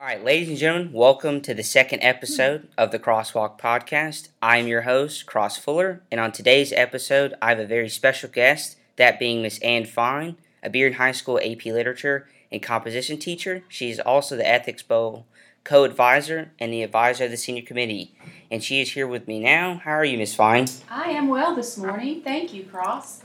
All right, ladies and gentlemen, welcome to the second episode of the Crosswalk Podcast. I am your host, Cross Fuller, and on today's episode, I have a very special guest, that being Miss Anne Fine, a Bearden High School AP Literature and Composition teacher. She is also the Ethics Bowl co advisor and the advisor of the Senior Committee. And she is here with me now. How are you, Miss Fine? I am well this morning. Thank you, Cross.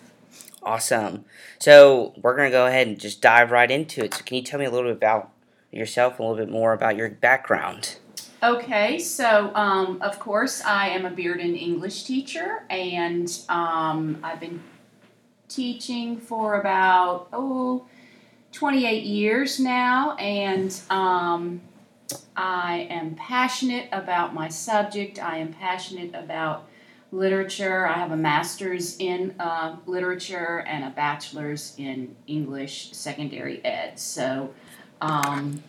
Awesome. So, we're going to go ahead and just dive right into it. So, can you tell me a little bit about yourself, a little bit more about your background? Okay, so um, of course, I am a Bearden English teacher, and um, I've been teaching for about, oh, 28 years now, and um, I am passionate about my subject. I am passionate about literature. I have a master's in uh, literature and a bachelor's in English secondary ed. So, um,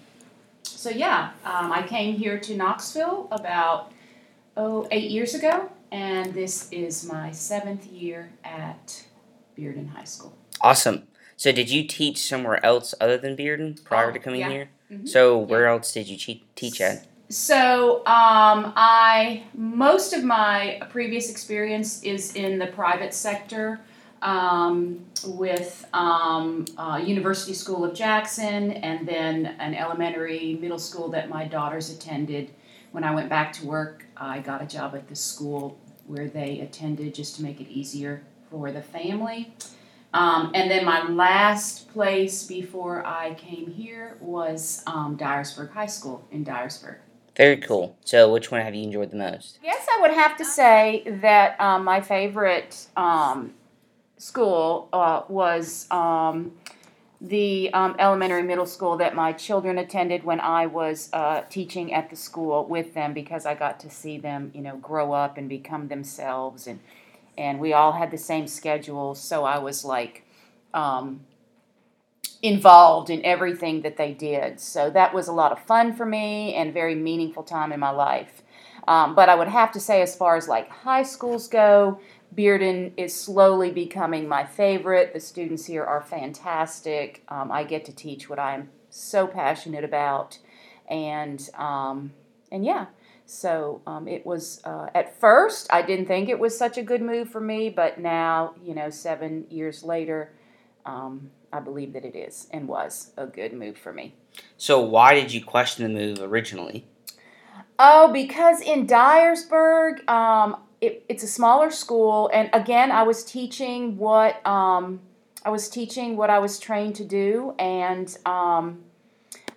so yeah, um, I came here to Knoxville about oh eight years ago, and this is my seventh year at Bearden High School. Awesome. So, did you teach somewhere else other than Bearden prior Oh, to coming yeah. here? Mhm. So, where else did you teach at? So, um, I most of my previous experience is in the private sector um, with um, uh, University School of Jackson, and then an elementary, middle school that my daughters attended. When I went back to work, I got a job at the school where they attended just to make it easier for the family. Um, and then my last place before I came here was um, Dyersburg High School in Dyersburg. Very cool. So, which one have you enjoyed the most? Yes, I would have to say that um, my favorite um, school uh, was um, the um, elementary middle school that my children attended when I was uh, teaching at the school with them because I got to see them, you know, grow up and become themselves, and and we all had the same schedule, so I was like. Um, involved in everything that they did. So that was a lot of fun for me and very meaningful time in my life. Um, but I would have to say, as far as like high schools go, Bearden is slowly becoming my favorite. The students here are fantastic. Um, I get to teach what I'm so passionate about, and um, and yeah. So um, it was uh, at first I didn't think it was such a good move for me, but now you know seven years later, um, I believe that it is and was a good move for me. So, why did you question the move originally? Oh, because in Dyersburg, um, it, it's a smaller school, and again, I was teaching what um, I was teaching what I was trained to do, and um,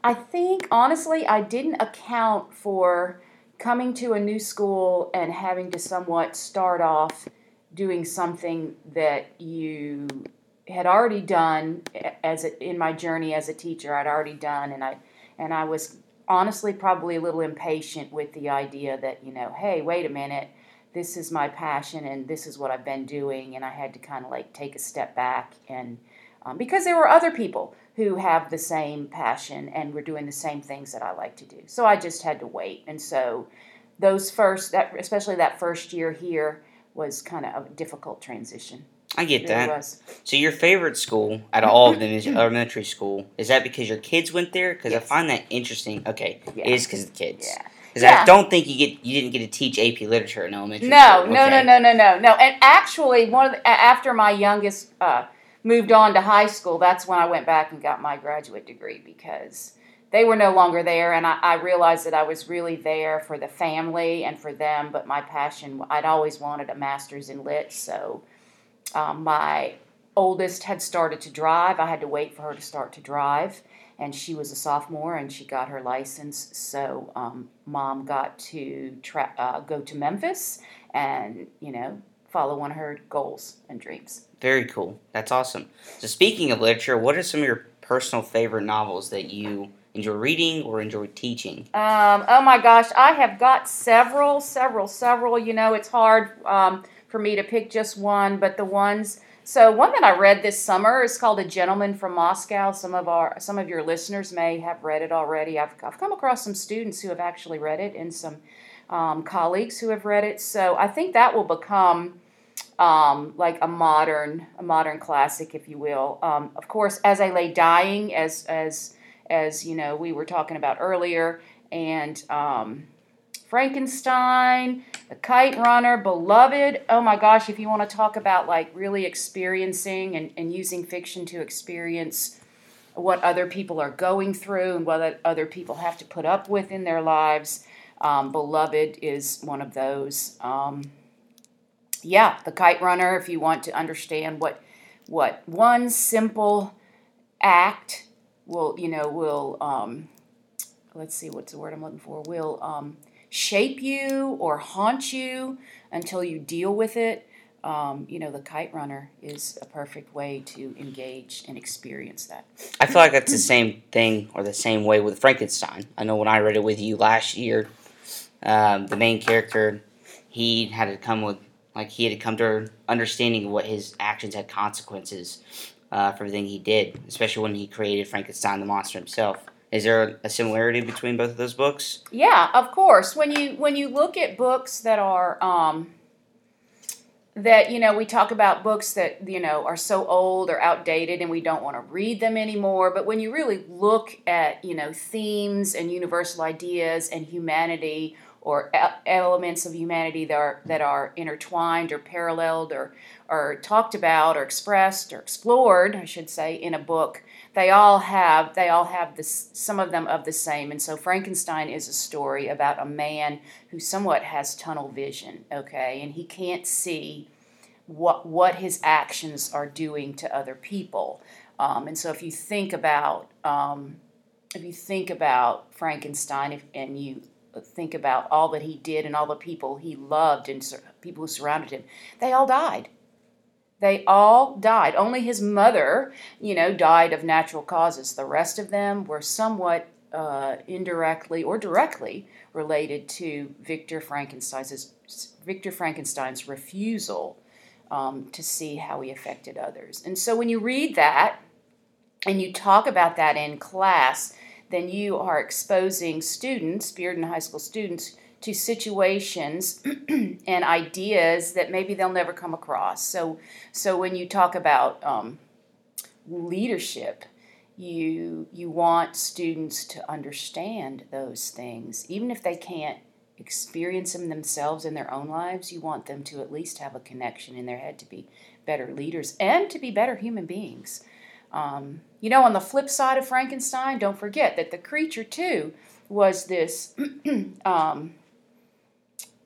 I think honestly, I didn't account for coming to a new school and having to somewhat start off doing something that you had already done as a, in my journey as a teacher. I'd already done, and I and I was honestly probably a little impatient with the idea that you know, hey, wait a minute, this is my passion and this is what I've been doing, and I had to kind of like take a step back and um, because there were other people who have the same passion and were doing the same things that I like to do, so I just had to wait, and so those first that especially that first year here was kind of a difficult transition. I get It that. So, your favorite school out of all of them is elementary school. Is that because your kids went there? Because I find that interesting. Okay, Yeah. it is because of the kids. Yeah. Because I don't think you get you didn't get to teach AP literature in elementary No, school. no, no, Okay. no, no, no, no. And actually, one of the, after my youngest uh, moved on to high school, that's when I went back and got my graduate degree because they were no longer there, and I, I realized that I was really there for the family and for them. But my passion, I'd always wanted a master's in lit, so um, my oldest had started to drive. I had to wait for her to start to drive. And she was a sophomore, and she got her license. So, um, mom got to tra- uh, go to Memphis, and you know follow one of her goals and dreams. Very cool. That's awesome. So, speaking of literature, what are some of your personal favorite novels that you enjoy reading or enjoy teaching? Um, oh my gosh, I have got several, several, several. You know, it's hard um, for me to pick just one, but the ones. So one that I read this summer is called A Gentleman from Moscow. Some of our, some of your listeners may have read it already. I've, I've come across some students who have actually read it, and some um, colleagues who have read it. So I think that will become um, like a modern a modern classic, if you will. Um, of course, as I lay dying, as as as you know we were talking about earlier, and um, Frankenstein, The Kite Runner, Beloved. Oh my gosh, if you want to talk about like really experiencing and, and using fiction to experience what other people are going through and what other people have to put up with in their lives, um, Beloved is one of those. Um, yeah, The Kite Runner, if you want to understand what what one simple act will, you know, will um, let's see what's the word I'm looking for, will um, shape you or haunt you until you deal with it. Um, you know, the kite runner is a perfect way to engage and experience that. I feel like that's the same thing or the same way with Frankenstein. I know when I read it with you last year, um, the main character, he had to come with, like, he had to come to an understanding of what his actions had consequences uh, for everything he did, especially when he created Frankenstein the monster himself. Is there a similarity between both of those books? Yeah, of course. When you when you look at books that are um, that you know we talk about books that you know are so old or outdated and we don't want to read them anymore but when you really look at you know themes and universal ideas and humanity or elements of humanity that are that are intertwined or paralleled or or talked about or expressed or explored I should say in a book they all have they all have this some of them of the same. And so frankenstein is a story about a man who somewhat has tunnel vision okay? And he can't see what what his actions are doing to other people. Um, and so if you think about um, if you think about frankenstein if, and you think about all that he did and all the people he loved and sur- people who surrounded him they all died they all died. Only his mother, you know, died of natural causes. The rest of them were somewhat uh, indirectly or directly related to Victor Frankenstein's Victor Frankenstein's refusal um, to see how he affected others. And so when you read that and you talk about that in class, then you are exposing students, Bearden High School students, to situations and ideas that maybe they'll never come across. So, so when you talk about um, leadership, you you want students to understand those things, even if they can't experience them themselves in their own lives. You want them to at least have a connection in their head to be better leaders and to be better human beings. Um, you know, on the flip side of Frankenstein, don't forget that the creature too was this um,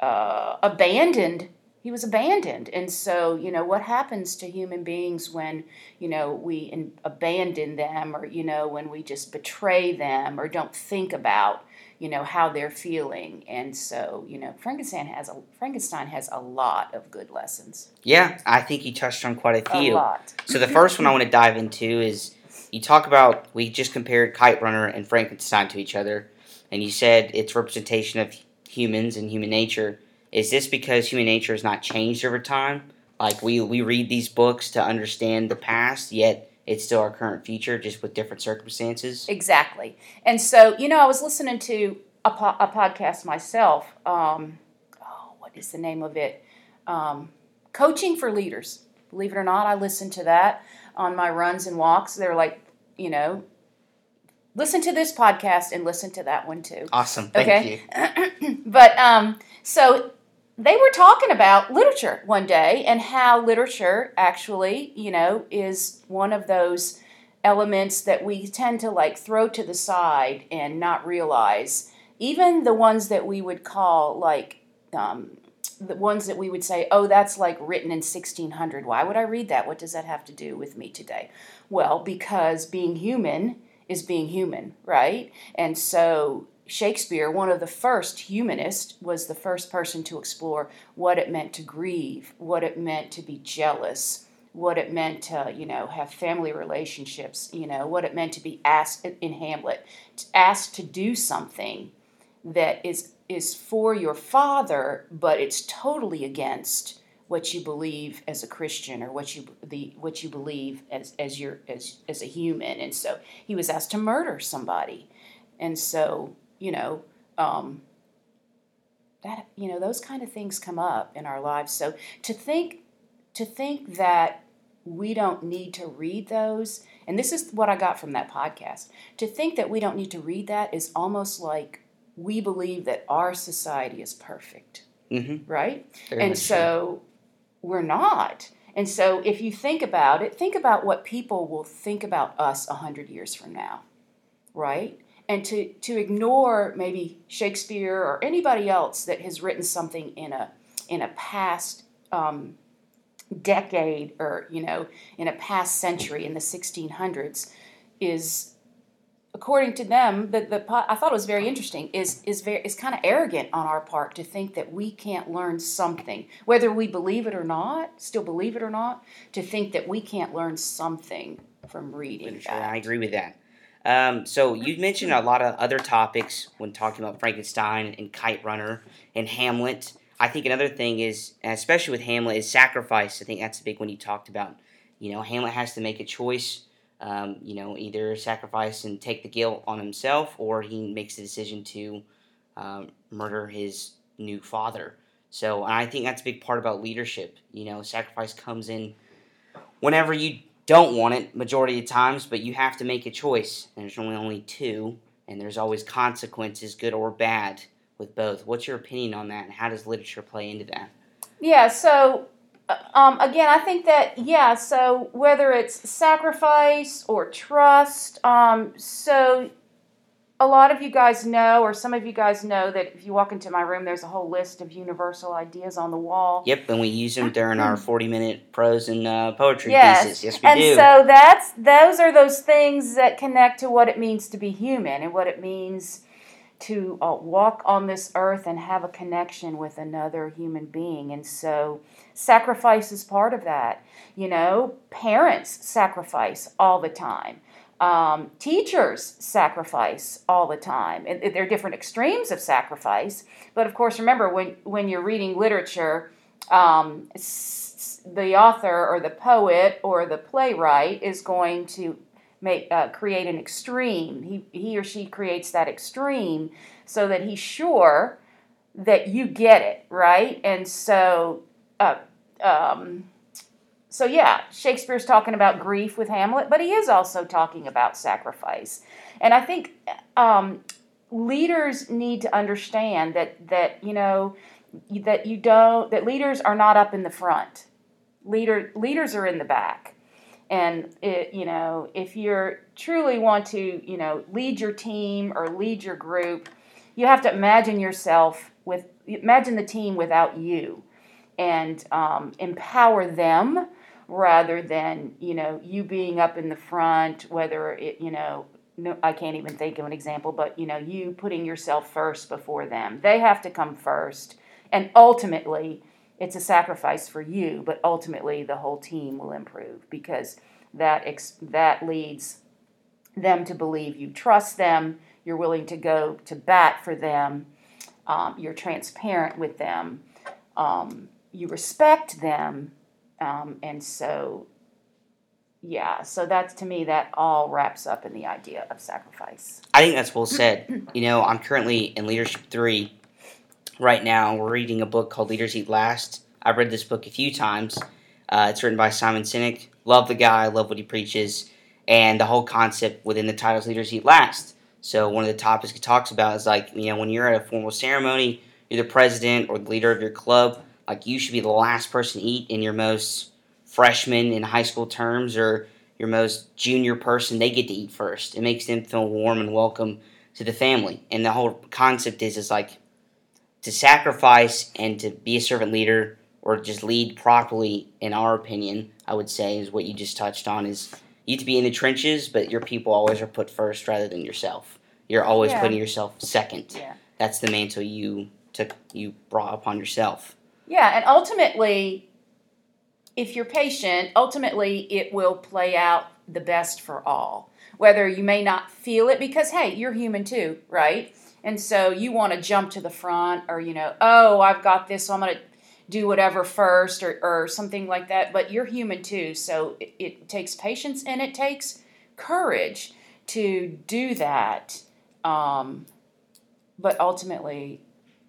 uh, abandoned he was abandoned. And so you know what happens to human beings when you know we in, abandon them or you know when we just betray them or don't think about you know how they're feeling? And so you know frankenstein has a frankenstein has a lot of good lessons. Yeah i think you touched on quite a few. a lot. so the first one i want to dive into is you talk about we just compared kite runner and frankenstein to each other and you said it's representation of humans and human nature. Is this because human nature has not changed over time? Like we we read these books to understand the past, yet it's still our current future, just with different circumstances. Exactly. And so, you know, I was listening to a, po- a podcast myself. Um, oh, what is the name of it? Um, Coaching for Leaders. Believe it or not, I listen to that on my runs and walks. They're like, you know, listen to this podcast and listen to that one too. Awesome. Thank okay? you. but um, so they were talking about literature one day and how literature actually, you know, is one of those elements that we tend to like throw to the side and not realize. Even the ones that we would call like um, the ones that we would say, oh, that's like written in 1600. Why would I read that? What does that have to do with me today? Well, because being human is being human, right? And so Shakespeare, one of the first humanists, was the first person to explore what it meant to grieve, what it meant to be jealous, what it meant to, you know, have family relationships, you know, what it meant to be asked in Hamlet, asked to do something that is is for your father, but it's totally against what you believe as a Christian or what you the what you believe as as your as as a human. And so he was asked to murder somebody, and so you know um, that you know those kind of things come up in our lives. So to think to think that we don't need to read those And this is what I got from that podcast. To think that we don't need to read that is almost like we believe that our society is perfect, Mm-hmm. right? Very and so we're not. And so if you think about it, think about what people will think about us a hundred years from now, right? And to, to ignore maybe Shakespeare or anybody else that has written something in a in a past um, decade or you know in a past century in the 1600s is according to them the, the I thought it was very interesting is is very is kind of arrogant on our part to think that we can't learn something whether we believe it or not still believe it or not to think that we can't learn something from reading that. I agree with that. Um, so you mentioned a lot of other topics when talking about Frankenstein and Kite Runner and Hamlet. I think another thing is, especially with Hamlet, is sacrifice. I think that's a big one you talked about. You know, Hamlet has to make a choice. Um, you know, either sacrifice and take the guilt on himself, or he makes the decision to um, murder his new father. So I think that's a big part about leadership. You know, sacrifice comes in whenever you don't want it majority of times, but you have to make a choice. There's only only two, and there's always consequences, good or bad, with both. What's your opinion on that, and how does literature play into that? Yeah, so um, again, I think that, yeah, so whether it's sacrifice or trust, um, so a lot of you guys know, or some of you guys know, that if you walk into my room, there's a whole list of universal ideas on the wall. Yep, and we use them during our 40 minute prose and uh, poetry Yes, pieces. Yes, we and do. And so that's those are those things that connect to what it means to be human and what it means to uh, walk on this earth and have a connection with another human being. And so sacrifice is part of that. You know, parents sacrifice all the time. Um, teachers sacrifice all the time. And there are different extremes of sacrifice. But of course, remember when, when you're reading literature, um, the author or the poet or the playwright is going to make uh, create an extreme. He he or she creates that extreme so that he's sure that you get it right. And so, uh, um, so yeah, Shakespeare's talking about grief with Hamlet, but he is also talking about sacrifice. And I think um, leaders need to understand that that you know that you don't that leaders are not up in the front. Leader leaders are in the back. And it, you know, if you're truly want to, you know, lead your team or lead your group, you have to imagine yourself with imagine the team without you, and um, empower them rather than you know you being up in the front. Whether it, you know, no, I can't even think of an example, but you know, you putting yourself first before them. They have to come first, and ultimately it's a sacrifice for you, but ultimately the whole team will improve because that ex- that leads them to believe you trust them, you're willing to go to bat for them, um, you're transparent with them, um, you respect them, um, and so yeah, so that's to me that all wraps up in the idea of sacrifice. I think that's well said. You know, I'm currently in Leadership 3 right now. We're reading a book called Leaders Eat Last. I've read this book a few times. Uh, it's written by Simon Sinek. Love the guy, love what he preaches. And the whole concept within the title is Leaders Eat Last. So, one of the topics he talks about is like, you know, when you're at a formal ceremony, you're the president or the leader of your club, like, you should be the last person to eat in your most freshman in high school terms or your most junior person, they get to eat first. It makes them feel warm and welcome to the family. And the whole concept is is like to sacrifice and to be a servant leader or just lead properly, in our opinion, I would say, is what you just touched on is you to be in the trenches, but your people always are put first rather than yourself. You're always Yeah. putting yourself second. Yeah. That's the mantle you took you brought upon yourself. Yeah, and ultimately, if you're patient, ultimately it will play out the best for all. Whether you may not feel it because, hey, you're human too, right? And so you want to jump to the front or, you know, oh, I've got this, so I'm going to do whatever first or, or something like that. But you're human too. So it, it takes patience and it takes courage to do that. Um, but ultimately,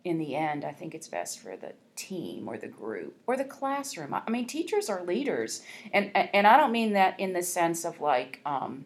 in the end, I think it's best for the team or the group or the classroom. I mean, teachers are leaders, and and I don't mean that in the sense of like um,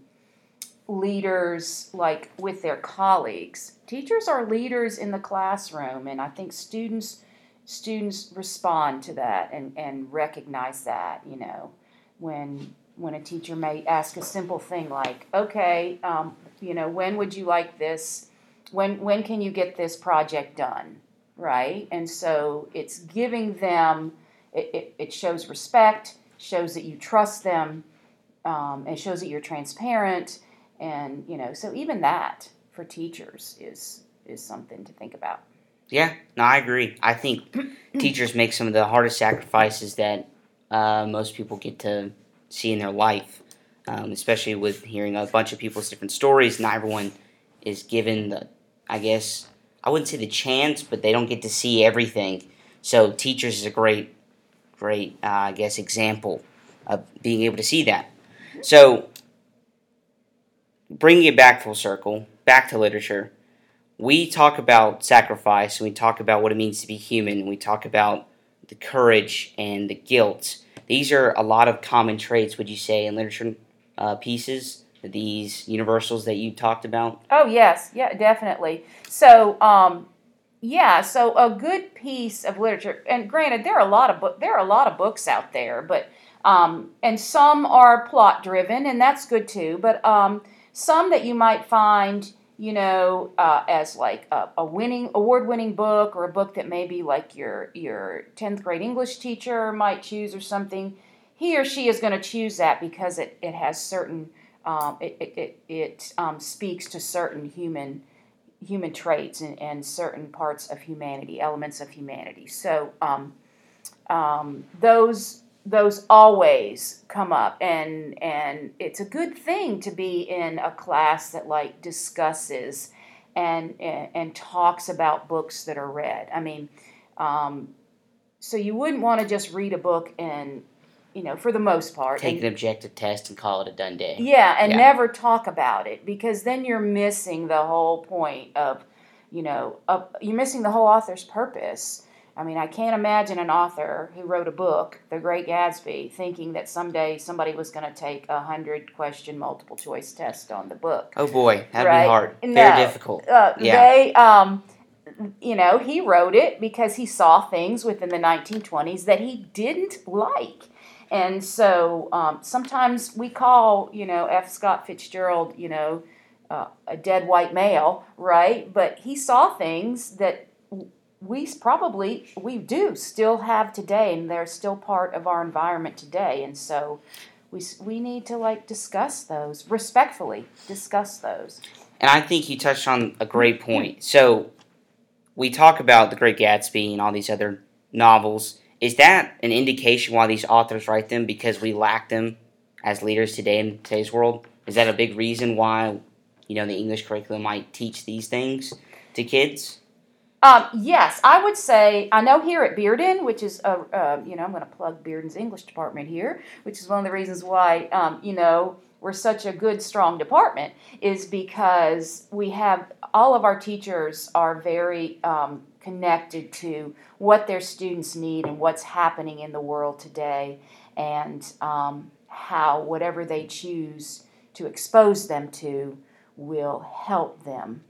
leaders like with their colleagues. Teachers are leaders in the classroom, and I think students students respond to that and, and recognize that. You know, when when a teacher may ask a simple thing like, "Okay, um, you know, when would you like this? When when can you get this project done?" Right, and so it's giving them. It, it, it shows respect, shows that you trust them, um, it shows that you're transparent, and you know, so even that for teachers is is something to think about. Yeah, no, I agree. I think teachers make some of the hardest sacrifices that uh, most people get to see in their life, um, especially with hearing a bunch of people's different stories. Not everyone is given the, I guess, I wouldn't say the chance, but they don't get to see everything. So teachers is a great, great, uh, I guess, example of being able to see that. So bringing it back full circle, back to literature, we talk about sacrifice, and we talk about what it means to be human, we talk about the courage and the guilt. These are a lot of common traits, would you say, in literature uh, pieces? These universals that you talked about. Oh yes, yeah, definitely. So, um, yeah, so a good piece of literature, and granted, there are a lot of there are a lot of books out there, but um, and some are plot driven, and that's good too. But um, some that you might find, you know, uh, as like a, a winning award winning book or a book that maybe like your your tenth grade English teacher might choose or something. He or she is going to choose that because it, it has certain um, it it, it, it um, speaks to certain human human traits and, and certain parts of humanity, elements of humanity. So um, um those those always come up. And and it's a good thing to be in a class that like discusses and and, and talks about books that are read. I mean um, so you wouldn't want to just read a book and you know for the most part take and, an objective test and call it a done day. Yeah and yeah. never talk about it because then you're missing the whole point of you know of, you're missing the whole author's purpose I mean, I can't imagine an author who wrote a book, The Great Gatsby, thinking that someday somebody was going to take a hundred question multiple choice test on the book. Oh boy, that'd right? be hard. No, Very difficult. Uh, yeah. They, um, you know, he wrote it because he saw things within the 1920s that he didn't like. And so um, sometimes we call, you know, F. Scott Fitzgerald, you know, uh, a dead white male, right? But he saw things that we probably we do still have today and they're still part of our environment today and so we we need to like discuss those respectfully discuss those. And i think you touched on a great point. So we talk about the great gatsby and all these other novels. Is that an indication why these authors write them? Because we lack them as leaders today in today's world? Is that a big reason why you know the english curriculum might teach these things to kids um, yes, I would say I know here at Bearden, which is a uh, you know I'm going to plug Bearden's English department here, which is one of the reasons why um, you know we're such a good strong department is because we have all of our teachers are very um, connected to what their students need and what's happening in the world today, and um, how whatever they choose to expose them to will help them.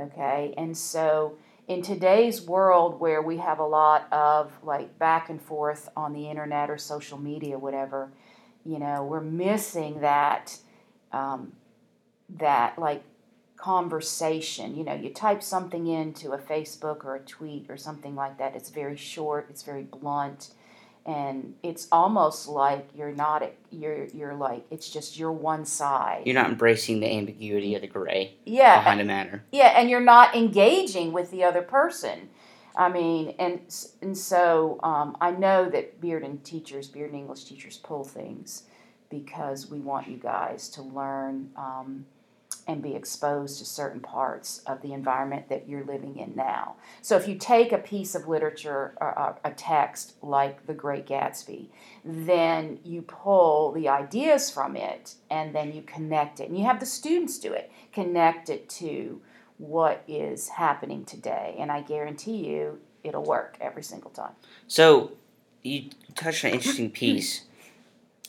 Okay, and so in today's world where we have a lot of like back and forth on the internet or social media, whatever, you know, we're missing that um, that like conversation. You know, you type something into a Facebook or a tweet or something like that. It's very short. It's very blunt and it's almost like you're not you're you're like it's just your one side. You're not embracing the ambiguity of the gray yeah behind a matter. Yeah and you're not engaging with the other person. I mean and and so um, i know that Bearden teachers Bearden english teachers pull things because we want you guys to learn um, and be exposed to certain parts of the environment that you're living in now. So, if you take a piece of literature or a text like The Great Gatsby, then you pull the ideas from it and then you connect it. And you have the students do it, connect it to what is happening today. And I guarantee you, it'll work every single time. So you touched on an interesting piece.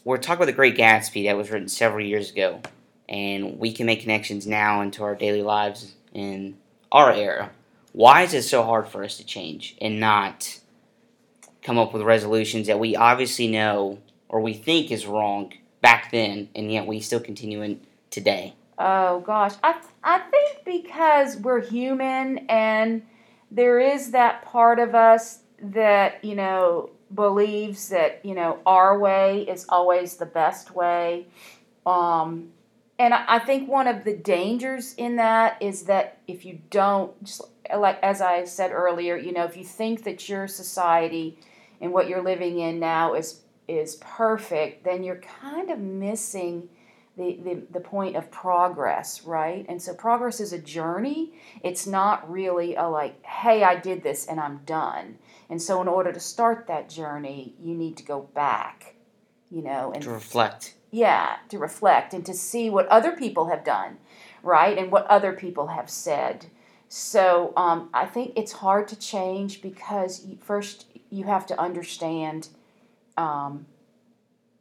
We're talking about the Great Gatsby that was written several years ago, and we can make connections now into our daily lives in our era. Why is it so hard for us to change and not come up with resolutions that we obviously know or we think is wrong back then, and yet we still continue in today? Oh gosh, I I think because we're human and there is that part of us that you know believes that you know our way is always the best way. Um, and I, think one of the dangers in that is that if you don't, just like as I said earlier, you know, if you think that your society and what you're living in now is is perfect, then you're kind of missing the, the, the point of progress, right? And so progress is a journey. It's not really a like, hey, I did this and I'm done. And so in order to start that journey, you need to go back, you know, and To reflect. yeah, to reflect and to see what other people have done, right? And what other people have said. So um, I think it's hard to change because you, first you have to understand um,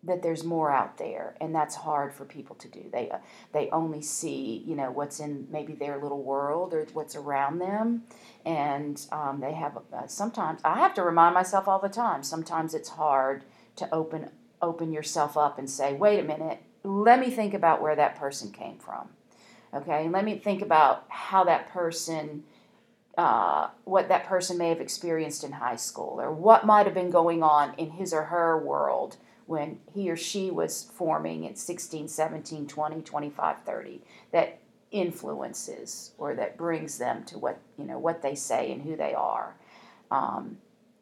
that there's more out there, and that's hard for people to do. They uh, they only see you know what's in maybe their little world or what's around them, and um, they have uh, sometimes I have to remind myself all the time. Sometimes it's hard to open open yourself up and say, wait a minute, let me think about where that person came from. Okay, let me think about how that person, uh, what that person may have experienced in high school, or what might have been going on in his or her world when he or she was forming at 16, 17, 20, 25, 30, that influences or that brings them to what, you know, what they say and who they are. Um,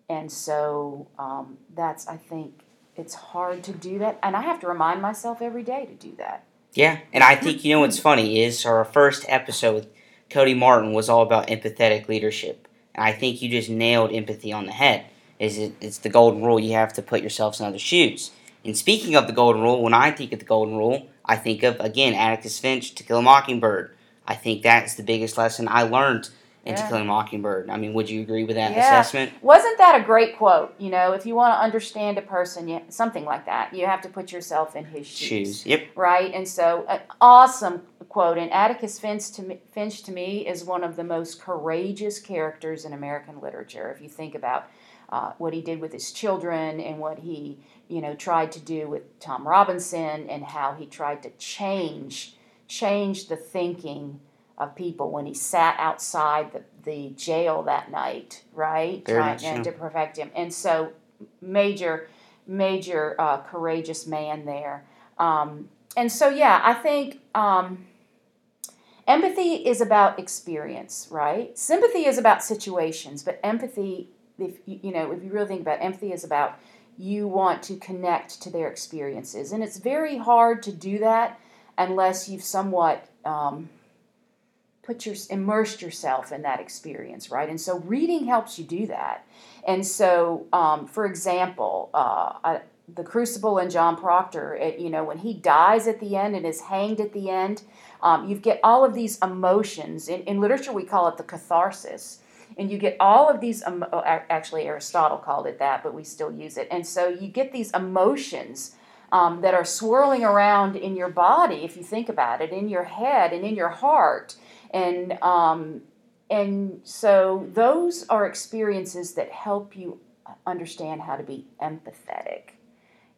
and so um, that's, I think, it's hard to do that. And I have to remind myself every day to do that. Yeah, and I think you know what's funny is our first episode with Cody Martin was all about empathetic leadership, and I think you just nailed empathy on the head. Is it? It's the golden rule. You have to put yourself in other shoes. And speaking of the golden rule, when I think of the golden rule, I think of again Atticus Finch, To Kill a Mockingbird. I think that's the biggest lesson I learned in To Kill a Mockingbird. I mean, would you agree with that Yeah. assessment? Wasn't that a great quote? You know, if you want to understand a person, you, something like that, you have to put yourself in his shoes. Shoes. Yep. right? And so, an awesome quote. And Atticus Finch to me, Finch to me is one of the most courageous characters in American literature. If you think about uh, what he did with his children and what he, you know, tried to do with Tom Robinson and how he tried to change change the thinking of people when he sat outside the, the jail that night, right? Very Trying so. to perfect him. And so, major, major uh, courageous man there. Um, and so, yeah, I think um, empathy is about experience, right? Sympathy is about situations, but empathy, if you you know, if you really think about it, empathy, is about you want to connect to their experiences, and it's very hard to do that unless you've somewhat um, put your immersed yourself in that experience, right? And so, reading helps you do that. And so, um, for example, uh, I, the Crucible and John Proctor, it, you know, when he dies at the end and is hanged at the end, um, you get all of these emotions. In, in literature, we call it the catharsis. And you get all of these, oh, actually, Aristotle called it that, but we still use it. And so you get these emotions um, that are swirling around in your body, if you think about it, in your head and in your heart. And um, and so those are experiences that help you understand how to be empathetic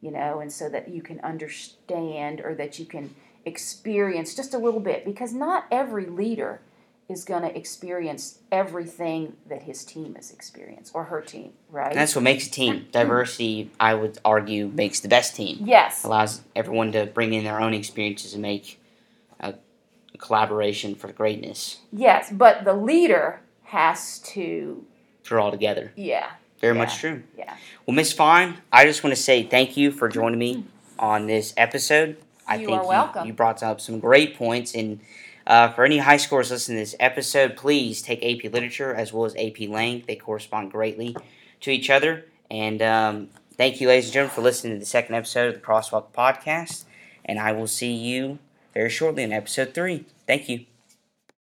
you know and so that you can understand or that you can experience just a little bit because not every leader is going to experience everything that his team has experienced or her team right And that's what makes a team. Diversity, I would argue, makes the best team. yes allows everyone to bring in their own experiences and make collaboration for greatness yes but the leader has to through all together. yeah Very Yeah. much true. yeah Well, Miss Fine, I just want to say thank you for joining me on this episode. I You think are welcome. You, brought up some great points, and uh, for any high schoolers listening to this episode, please take AP Literature as well as AP Lang. They correspond greatly to each other. And um, thank you, ladies and gentlemen, for listening to the second episode of the Crosswalk Podcast. And I will see you very shortly in episode three. Thank you.